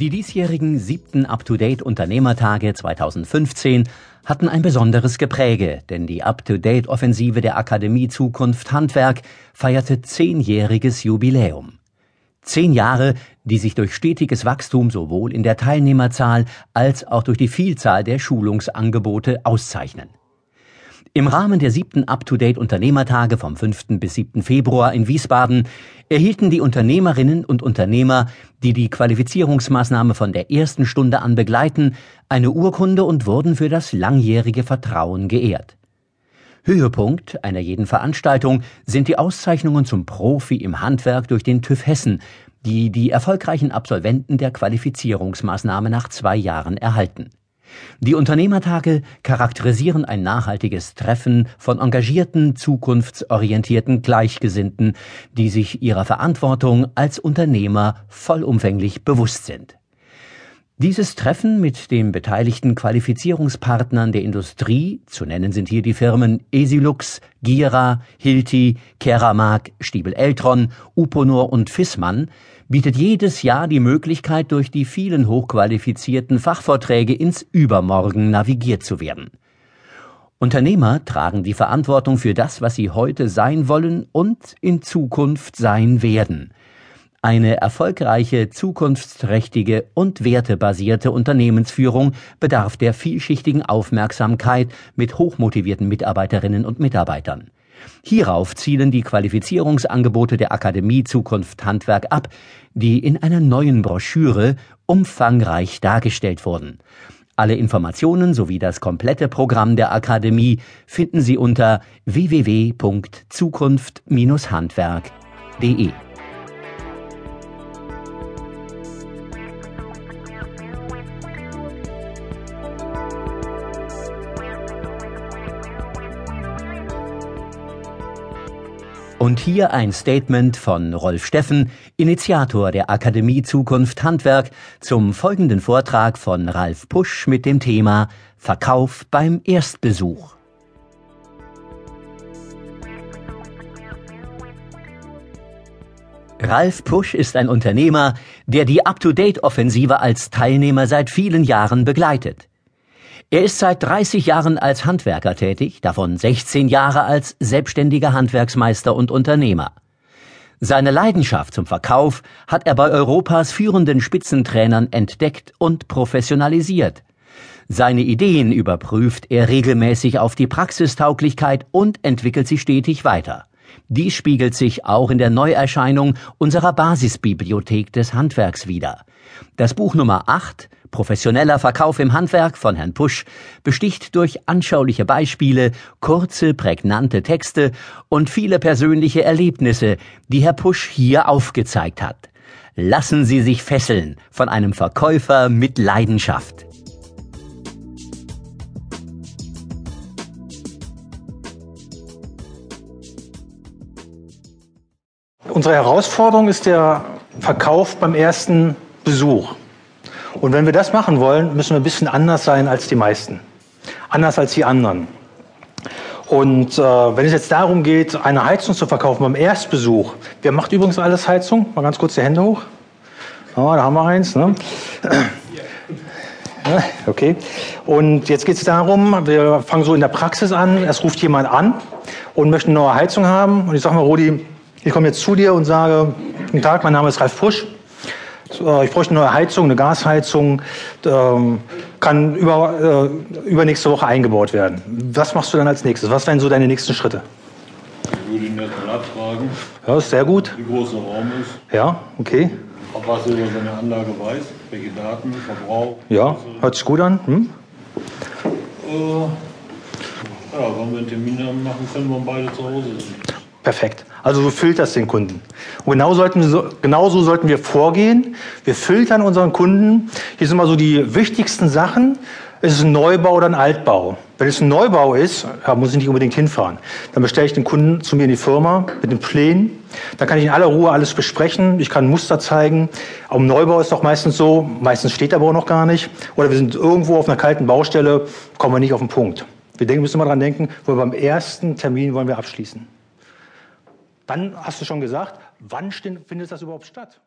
Die diesjährigen siebten Up-to-Date Unternehmertage 2015 hatten ein besonderes Gepräge, denn die Up-to-Date Offensive der Akademie Zukunft Handwerk feierte zehnjähriges Jubiläum. Zehn Jahre, die sich durch stetiges Wachstum sowohl in der Teilnehmerzahl als auch durch die Vielzahl der Schulungsangebote auszeichnen. Im Rahmen der siebten Up-to-Date Unternehmertage vom 5. bis 7. Februar in Wiesbaden erhielten die Unternehmerinnen und Unternehmer, die die Qualifizierungsmaßnahme von der ersten Stunde an begleiten, eine Urkunde und wurden für das langjährige Vertrauen geehrt. Höhepunkt einer jeden Veranstaltung sind die Auszeichnungen zum Profi im Handwerk durch den TÜV Hessen, die die erfolgreichen Absolventen der Qualifizierungsmaßnahme nach zwei Jahren erhalten. Die Unternehmertage charakterisieren ein nachhaltiges Treffen von engagierten, zukunftsorientierten Gleichgesinnten, die sich ihrer Verantwortung als Unternehmer vollumfänglich bewusst sind. Dieses Treffen mit den beteiligten Qualifizierungspartnern der Industrie, zu nennen sind hier die Firmen Esilux, Gira, Hilti, Keramag, Stiebel-Eltron, Uponor und Fissmann, bietet jedes Jahr die Möglichkeit, durch die vielen hochqualifizierten Fachvorträge ins Übermorgen navigiert zu werden. Unternehmer tragen die Verantwortung für das, was sie heute sein wollen und in Zukunft sein werden. Eine erfolgreiche, zukunftsträchtige und wertebasierte Unternehmensführung bedarf der vielschichtigen Aufmerksamkeit mit hochmotivierten Mitarbeiterinnen und Mitarbeitern. Hierauf zielen die Qualifizierungsangebote der Akademie Zukunft Handwerk ab, die in einer neuen Broschüre umfangreich dargestellt wurden. Alle Informationen sowie das komplette Programm der Akademie finden Sie unter www.zukunft-handwerk.de. Und hier ein Statement von Rolf Steffen, Initiator der Akademie Zukunft Handwerk, zum folgenden Vortrag von Ralf Pusch mit dem Thema Verkauf beim Erstbesuch. Ralf Pusch ist ein Unternehmer, der die Up-to-Date-Offensive als Teilnehmer seit vielen Jahren begleitet. Er ist seit 30 Jahren als Handwerker tätig, davon 16 Jahre als selbstständiger Handwerksmeister und Unternehmer. Seine Leidenschaft zum Verkauf hat er bei Europas führenden Spitzentrainern entdeckt und professionalisiert. Seine Ideen überprüft er regelmäßig auf die Praxistauglichkeit und entwickelt sie stetig weiter. Dies spiegelt sich auch in der Neuerscheinung unserer Basisbibliothek des Handwerks wider. Das Buch Nummer 8 Professioneller Verkauf im Handwerk von Herrn Pusch besticht durch anschauliche Beispiele, kurze, prägnante Texte und viele persönliche Erlebnisse, die Herr Pusch hier aufgezeigt hat. Lassen Sie sich fesseln von einem Verkäufer mit Leidenschaft. Unsere Herausforderung ist der Verkauf beim ersten Besuch. Und wenn wir das machen wollen, müssen wir ein bisschen anders sein als die meisten. Anders als die anderen. Und äh, wenn es jetzt darum geht, eine Heizung zu verkaufen beim Erstbesuch, wer macht übrigens alles Heizung? Mal ganz kurz die Hände hoch. Ja, da haben wir eins. Ne? Okay. Und jetzt geht es darum, wir fangen so in der Praxis an, es ruft jemand an und möchte eine neue Heizung haben. Und ich sage mal, Rudi, ich komme jetzt zu dir und sage, guten Tag, mein Name ist Ralf Pusch. Ich bräuchte eine neue Heizung, eine Gasheizung, ähm, kann über, äh, übernächste Woche eingebaut werden. Was machst du dann als nächstes? Was wären so deine nächsten Schritte? Ich würde ihn erstmal abfragen. Ja, ist sehr gut. Wie groß der Raum ist. Ja, okay. Ob was er über seine Anlage weiß, welche Daten, Verbrauch. Ja, hört sich gut an. Hm? Äh, ja, wenn wir einen Termin haben, machen können, wir beide zu Hause sind. Perfekt. Also du filterst den Kunden. Und genau sollten, genauso sollten wir vorgehen. Wir filtern unseren Kunden. Hier sind mal so die wichtigsten Sachen. Ist es ein Neubau oder ein Altbau? Wenn es ein Neubau ist, muss ich nicht unbedingt hinfahren. Dann bestelle ich den Kunden zu mir in die Firma mit den Plänen. Dann kann ich in aller Ruhe alles besprechen. Ich kann Muster zeigen. Am Neubau ist doch meistens so, meistens steht der Bau noch gar nicht. Oder wir sind irgendwo auf einer kalten Baustelle, kommen wir nicht auf den Punkt. Wir denken, müssen immer daran denken, wo wir beim ersten Termin wollen wir abschließen. Dann hast du schon gesagt, wann findet das überhaupt statt?